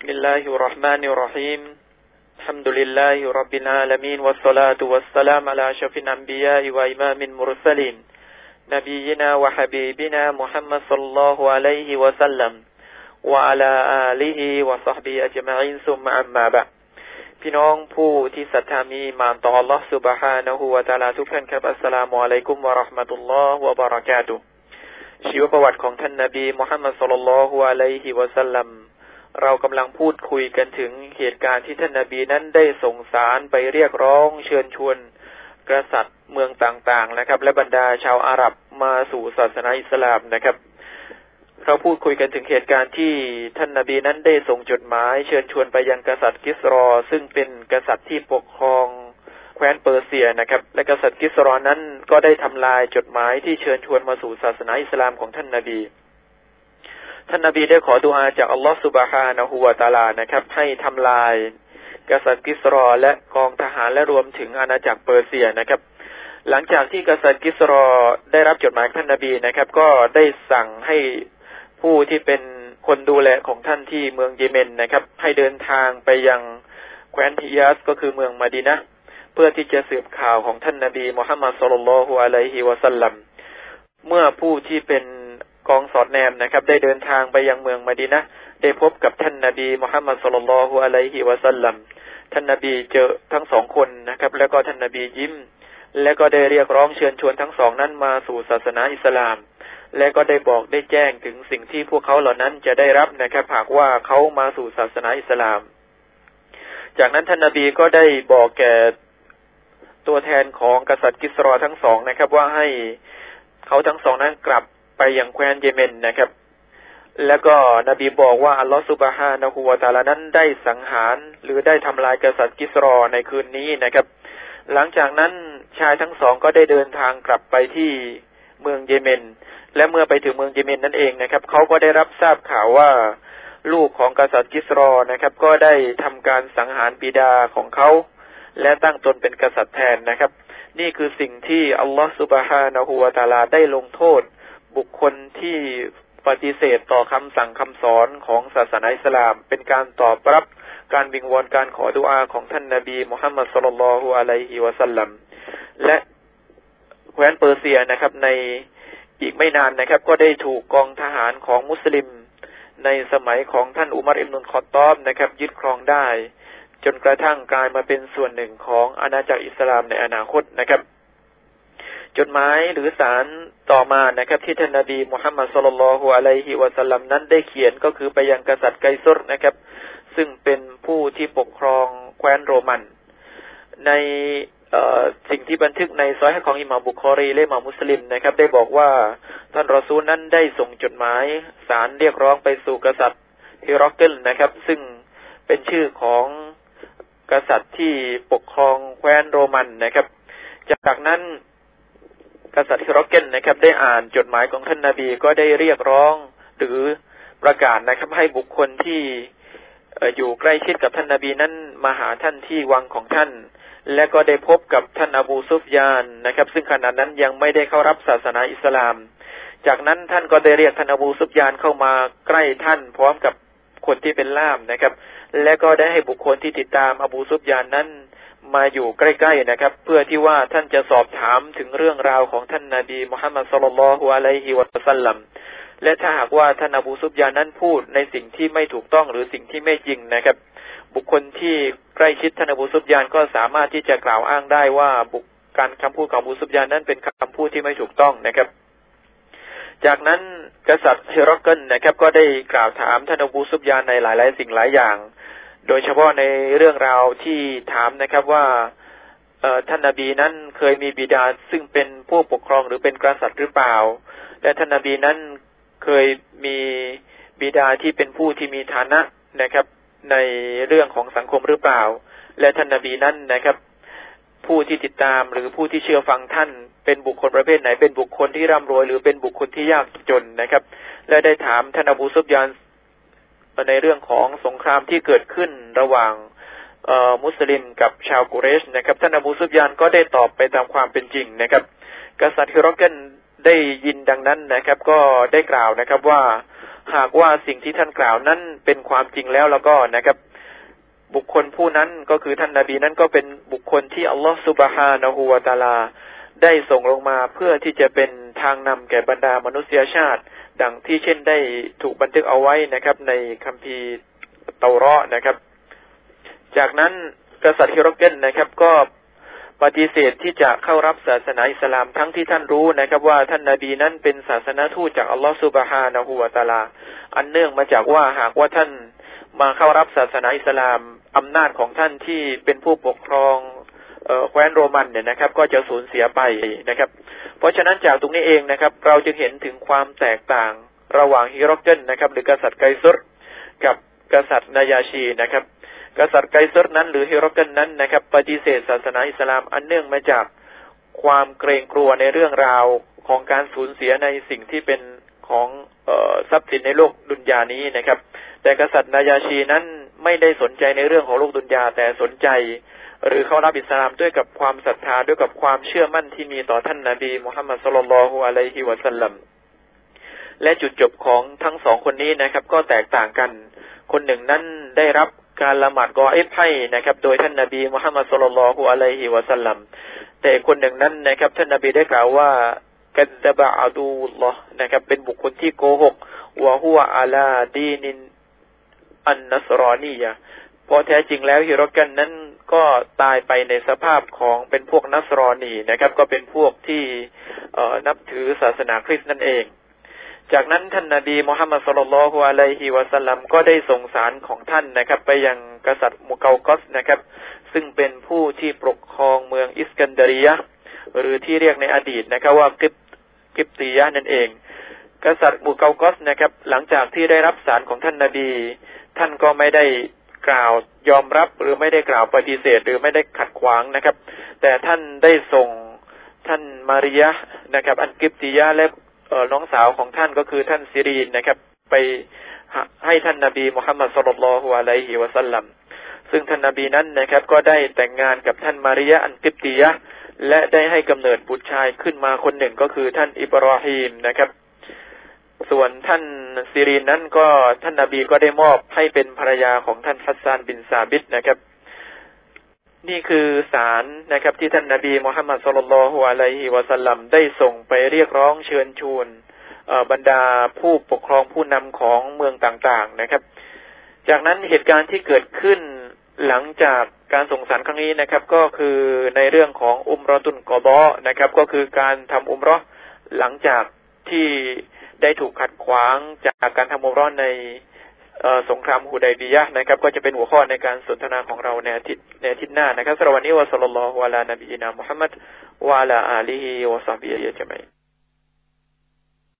بسم الله الرحمن الرحيم الحمد لله رب العالمين والصلاة والسلام على أشرف الأنبياء وإمام المرسلين نبينا وحبيبنا محمد صلى الله عليه وسلم وعلى آله وصحبه أجمعين ثم أما بعد พี่น้องผู้ที่ศรัทธามีมานต่อ Allah سبحانه และ تعالى ทุกท่านครับอัสสลามุอะลัยกุมวะราะห์มะตุลลอฮ์วะบะเราะกาตุชีวประวัติของท่านนบีมุฮัมมัดสุลลัลลอฮุอะลัยฮิวะสัลลัม เรากำลังพูดคุยกันถึงเหตุการณ์ที่ท่านนาบีนั้นได้ส่งสารไปเรียกร้องเชิญชวน กษัตริย์เมืองต่างๆนะครับ และบรรดาชาวอาหรับมาสู่ศาสนาอิสลามนะครับ เราพูดคุยกันถึงเหตุการณ์ที่ท่านนาบีนั้นได้ส่งจดหมาย เชิญชวนไปยังกษัตริย์กิสรอ ซึ่งเป็นกษัตริย์ที่ปกครองแคว้นเปอร์เซียนะครับ และกษัตริย์กิสรอนั้นก็ได้ทำลายจดหมายที่เชิญชวนมาสู่ศาสนาอิสลามของท่านนาบี ท่านนาบีได้ขอดุอาจากอัลลอฮฺสุบฮานะฮูวาตาลานะครับ ให้ทำลาย กษัตริย์กิสรอและกองทหารและรวมถึงอาณาจักรเปอร์เซียนะครับ หลังจากที่กษัตริย์กิสรอได้รับจดหมายท่านนาบีนะครับ ก็ได้สั่งให้ผู้ที่เป็นคนดูแลของท่านที่เมืองเยเมนนะครับ ให้เดินทางไปยังแคว้นฮิยาสก็คือเมืองมาดีนะเพื่อที่จะสืบข่าวของท่านนาบีมุฮัมมัดสุลลัลฮุอะลัยฮิวะสัลลัมเมื่อผู้ที่เป็น องสอดแนมนะครับ ได้เดินทางไปยังเมืองมาดีนะได้พบกับท่านนาบีมุฮัมมัดสุลลัลฮุอะลัยฮิวะสัลลัมท่านนาบีเจอทั้งสองคนนะครับ แล้วก็ท่านนาบียิ้ม และก็ได้เรียกร้องเชิญชวนทั้งสองนั้นมาสู่ศาสนาอิสลาม และก็ได้บอกได้แจ้งถึงสิ่งที่พวกเขาเหล่านั้นจะได้รับนะครับหากว่าเขามาสู่ศาสนาอิสลาม จากนั้นท่านนาบีก็ได้บอกแก่ตัวแทนของกษัตริย์กิสรอทั้งสองนะครับ ว่าให้เขาทั้งสองนั้นกลับ ไปยังแคว้นเยเมนนะครับ แล้วก็นบีบอกว่าอัลลอฮฺสุบฮานะฮูวาตาลานั้นได้สังหาร หรือได้ทำลายกษัตริย์กิสรอในคืนนี้นะครับ หลังจากนั้นชายทั้งสองก็ได้เดินทางกลับไปที่เมืองเยเมน และเมื่อไปถึงเมืองเยเมนนั่นเองนะครับเขาก็ได้รับทราบข่าวว่าลูกของกษัตริย์กิสรอนะครับ ก็ได้ทำการสังหารบิดาของเขา และตั้งตนเป็นกษัตริย์แทนนะครับ นี่คือสิ่งที่อัลลอฮฺสุบฮานะฮูวาตาลาได้ลงโทษ บุคคลที่ปฏิเสธต่อคำสั่งคำสอนของศาสนาอิสลาม เป็นการตอบรับการวิงวอนการขอดุอาของท่านนาบีมุฮัมมัดสุลลัลฮุอะลัยฮิวะสัลลัมและแคว้นเปอร์เซียนะครับในอีกไม่นานนะครับ ก็ได้ถูกกองทหารของมุสลิม ในสมัยของท่านอุมารอิมนุนคอตอบนะครับ ยึดครองได้ จนกระทั่งกลายมาเป็นส่วนหนึ่งของอาณาจักรอิสลามในอนาคตนะครับ จดหมายหรือสารต่อมานะครับ ที่ท่านนบีมุฮัมมัดสุลลัลฮุอะลัยฮิวะสัลลัมนั้นได้เขียนก็คือไปยังกษัตริย์ไกซุรนะครับ ซึ่งเป็นผู้ที่ปกครองแคว้นโรมัน ในสิ่งที่บันทึกในซอยของอิหม่าบุคอรีและอิหม่ามุสลิมนะครับ ได้บอกว่าท่านรอซูลนั้นได้ส่งจดหมายสารเรียกร้องไปสู่กษัตริย์ฮิรอกเกลนะครับ ซึ่งเป็นชื่อของกษัตริย์ที่ปกครองแคว้นโรมันนะครับ จากนั้น กษัตริย์ฮิโรเกนนะครับ ได้อ่านจดหมายของท่านนาบีก็ได้เรียกร้องหรือประกาศนะครับ ให้บุคคลที่อยู่ใกล้ชิดกับท่านนาบีนั้นมาหาท่านที่วังของท่าน และก็ได้พบกับท่านอบูซุฟยานนะครับ ซึ่งขณะนั้นยังไม่ได้เข้ารับศาสนาอิสลาม จากนั้นท่านก็ได้เรียกท่านอบูซุฟยานเข้ามาใกล้ท่าน พร้อมกับคนที่เป็นล่ามนะครับ และก็ได้ให้บุคคลที่ติดตามอบูซุฟยานนั้น มาอยู่ใกล้ๆนะครับ เพื่อที่ว่าท่านจะสอบถามถึงเรื่องราวของท่านนาบีมุฮัมมัดสุลลัลฮุอะลัยฮิวะสัลลัมและถ้าหากว่าท่านอบูซุบยานั้นพูดในสิ่งที่ไม่ถูกต้องหรือสิ่งที่ไม่จริงนะครับ บุคคลที่ใกล้ชิดท่านอบูซุบยานก็สามารถที่จะกล่าวอ้างได้ว่าบุคการคำพูดของอบูซุบยานนั้นเป็นคำพูดที่ไม่ถูกต้องนะครับ จากนั้นกษัตริย์เฮโรเกนนะครับ ก็ได้กล่าวถามท่านอบูซุบยานในหลาย ๆ สิ่งหลายอย่าง โดยเฉพาะในเรื่องราวที่ถามนะครับว่าท่านนาบีนั้นเคยมีบิดาซึ่งเป็นผู้ปกครองหรือเป็นกษัตริย์หรือเปล่า และท่านนาบีนั้นเคยมีบิดาที่เป็นผู้ที่มีฐานะนะครับ ในเรื่องของสังคมหรือเปล่า และท่านนาบีนั้นนะครับ ผู้ที่ติดตามหรือผู้ที่เชื่อฟังท่าน เป็นบุคคลประเภทไหนเป็นบุคคลที่ร่ำรวย หรือเป็นบุคคลที่ยากจนนะครับ และได้ถามท่านอบูซุบยาน ในเรื่องของสงครามที่เกิดขึ้นระหว่างมุสลิมกับชาวกุเรชนะครับท่านอบูซุบยานก็ได้ตอบไปตามความเป็นจริงนะครับ กษัตริย์ฮิโรเกนได้ยินดังนั้นนะครับ ก็ได้กล่าวนะครับว่าหากว่าสิ่งที่ท่านกล่าวนั้นเป็นความจริงแล้วแล้วก็นะครับ บุคคลผู้นั้นก็คือท่านนาบีนั้นก็เป็นบุคคลที่อัลลอฮฺสุบฮานะฮูวาตาลา ได้ส่งลงมาเพื่อที่จะเป็นทางนำแก่บรรดามนุษยชาติ ดังที่เช่นได้ถูกบันทึกเอาไว้นะครับ ในคัมภีร์เตาระนะครับ จากนั้นกษัตริย์ฮิโรเกนนะครับ ก็ปฏิเสธที่จะเข้ารับศาสนาอิสลามทั้งที่ท่านรู้นะครับ ว่าท่านนาบีนั้นเป็นศาสนาทูตจากอัลลอฮฺสุบฮานะฮูวาตาลา อันเนื่องมาจากว่าหากว่าท่านมาเข้ารับศาสนาอิสลามอำนาจของท่านที่เป็นผู้ปกครองแคว้นโรมันเนี่ยนะครับ ก็จะสูญเสียไปนะครับ เพราะฉะนั้นจากตรงนี้เองนะครับ เราจึงเห็นถึงความแตกต่างระหว่างฮิโรเกนนะครับ หรือกษัตริย์ไกซุรกับกษัตริย์นายาชีนะครับ กษัตริย์ไกซอร์นั้น หรือฮิโรกันนั้นนะครับ ปฏิเสธศาสนาอิสลามอันเนื่องมาจากความเกรงกลัวในเรื่องราวของการสูญเสียในสิ่งที่เป็นของออทรัพย์สินในโลกดุนยานี้นะครับ แต่กษัตริย์นายาชีนั้นไม่ได้สนใจในเรื่องของโลกดุนยาแต่สนใจ หรือเขารับอิสลามด้วยกับความศรัทธาด้วยกับความเชื่อมั่นที่มีต่อท่านนาบีมุฮัมมัดสุลลัลฮุอะลัยฮิวะสัลลัมและจุดจบของทั้งสองคนนี้นะครับ ก็แตกต่างกัน คนหนึ่งนั้นได้รับการละหมาดกอเอฟให้นะครับ โดยท่านนาบีมุฮัมมัดสุลลัลฮุอะลัยฮิวะสัลลัมแต่คนหนึ่งนั้นนะครับ ท่านนาบีได้กล่าวว่ากัดบะอาดูลลอนะครับ เป็นบุคคลที่โกหกวะฮุวอาลาดีนินอันนัสรอนียะ พอแท้จริงแล้วฮิโรกันนั้นก็ตายไปในสภาพของเป็นพวกนัสรอนีนะครับ ก็เป็นพวกที่นับถือศาสนาคริสต์นั่นเอง จากนั้นท่านนาบีมุฮัมมัดสุลลัลฮุอะลัยฮิวะสัลลัมก็ได้ส่งสารของท่านนะครับ ไปยังกษัตริย์มุเกากอสนะครับ ซึ่งเป็นผู้ที่ปกครองเมืองอิสกันดารียะหรือที่เรียกในอดีตนะครับว่ากิบกิบตียะนั่นเอง กษัตริย์มุเกากอสนะครับ หลังจากที่ได้รับสารของท่านนาบี ท่านก็ไม่ได้ กล่าวยอมรับหรือไม่ได้กล่าวปฏิเสธ หรือไม่ได้ขัดขวางนะครับ แต่ท่านได้ส่งท่านมาริยะนะครับ อันกิบตียะและน้องสาวของท่านก็คือท่านซิรีนนะครับ ไปให้ท่านนาบีมุฮัมมัดصلى الله عليه وسلم ซึ่งท่านนาบีนั้นนะครับ ก็ได้แต่งงานกับท่านมาริยะอันกิบตียะและได้ให้กำเนิดบุตรชายขึ้นมาคนหนึ่งก็คือท่านอิบราฮิมนะครับ ส่วนท่านซิรีนนั้นก็ท่านนาบีก็ได้มอบให้เป็นภรรยาของท่านฮัสซานบินซาบิดนะครับ นี่คือสารนะครับ ที่ท่านนาบีมุฮัมมัดสุลลัลฮุอะลัยฮิวะสัลลัมได้ส่งไปเรียกร้องเชิญชวนบรรดาผู้ปกครองผู้นำของเมืองต่างๆนะครับ จากนั้นเหตุการณ์ที่เกิดขึ้นหลังจากการส่งสารครั้งนี้นะครับ ก็คือในเรื่องของอุมรอตุนกอบอนะครับ ก็คือการทำอุมรอหลังจากที่ ได้ถูกขัดขวางจากการทำโมรอในสงครามฮูดายบียะนะครับ ก็จะเป็นหัวข้อในการสนทนาของเราในอาทิตย์ในอาทิตย์หน้านะครับสำหรับวันนี้วะสัลลัลลอฮุอะลานบีนามุฮัมมัดวะลาอาลีฮิวะซอฮบีฮิยะจมัย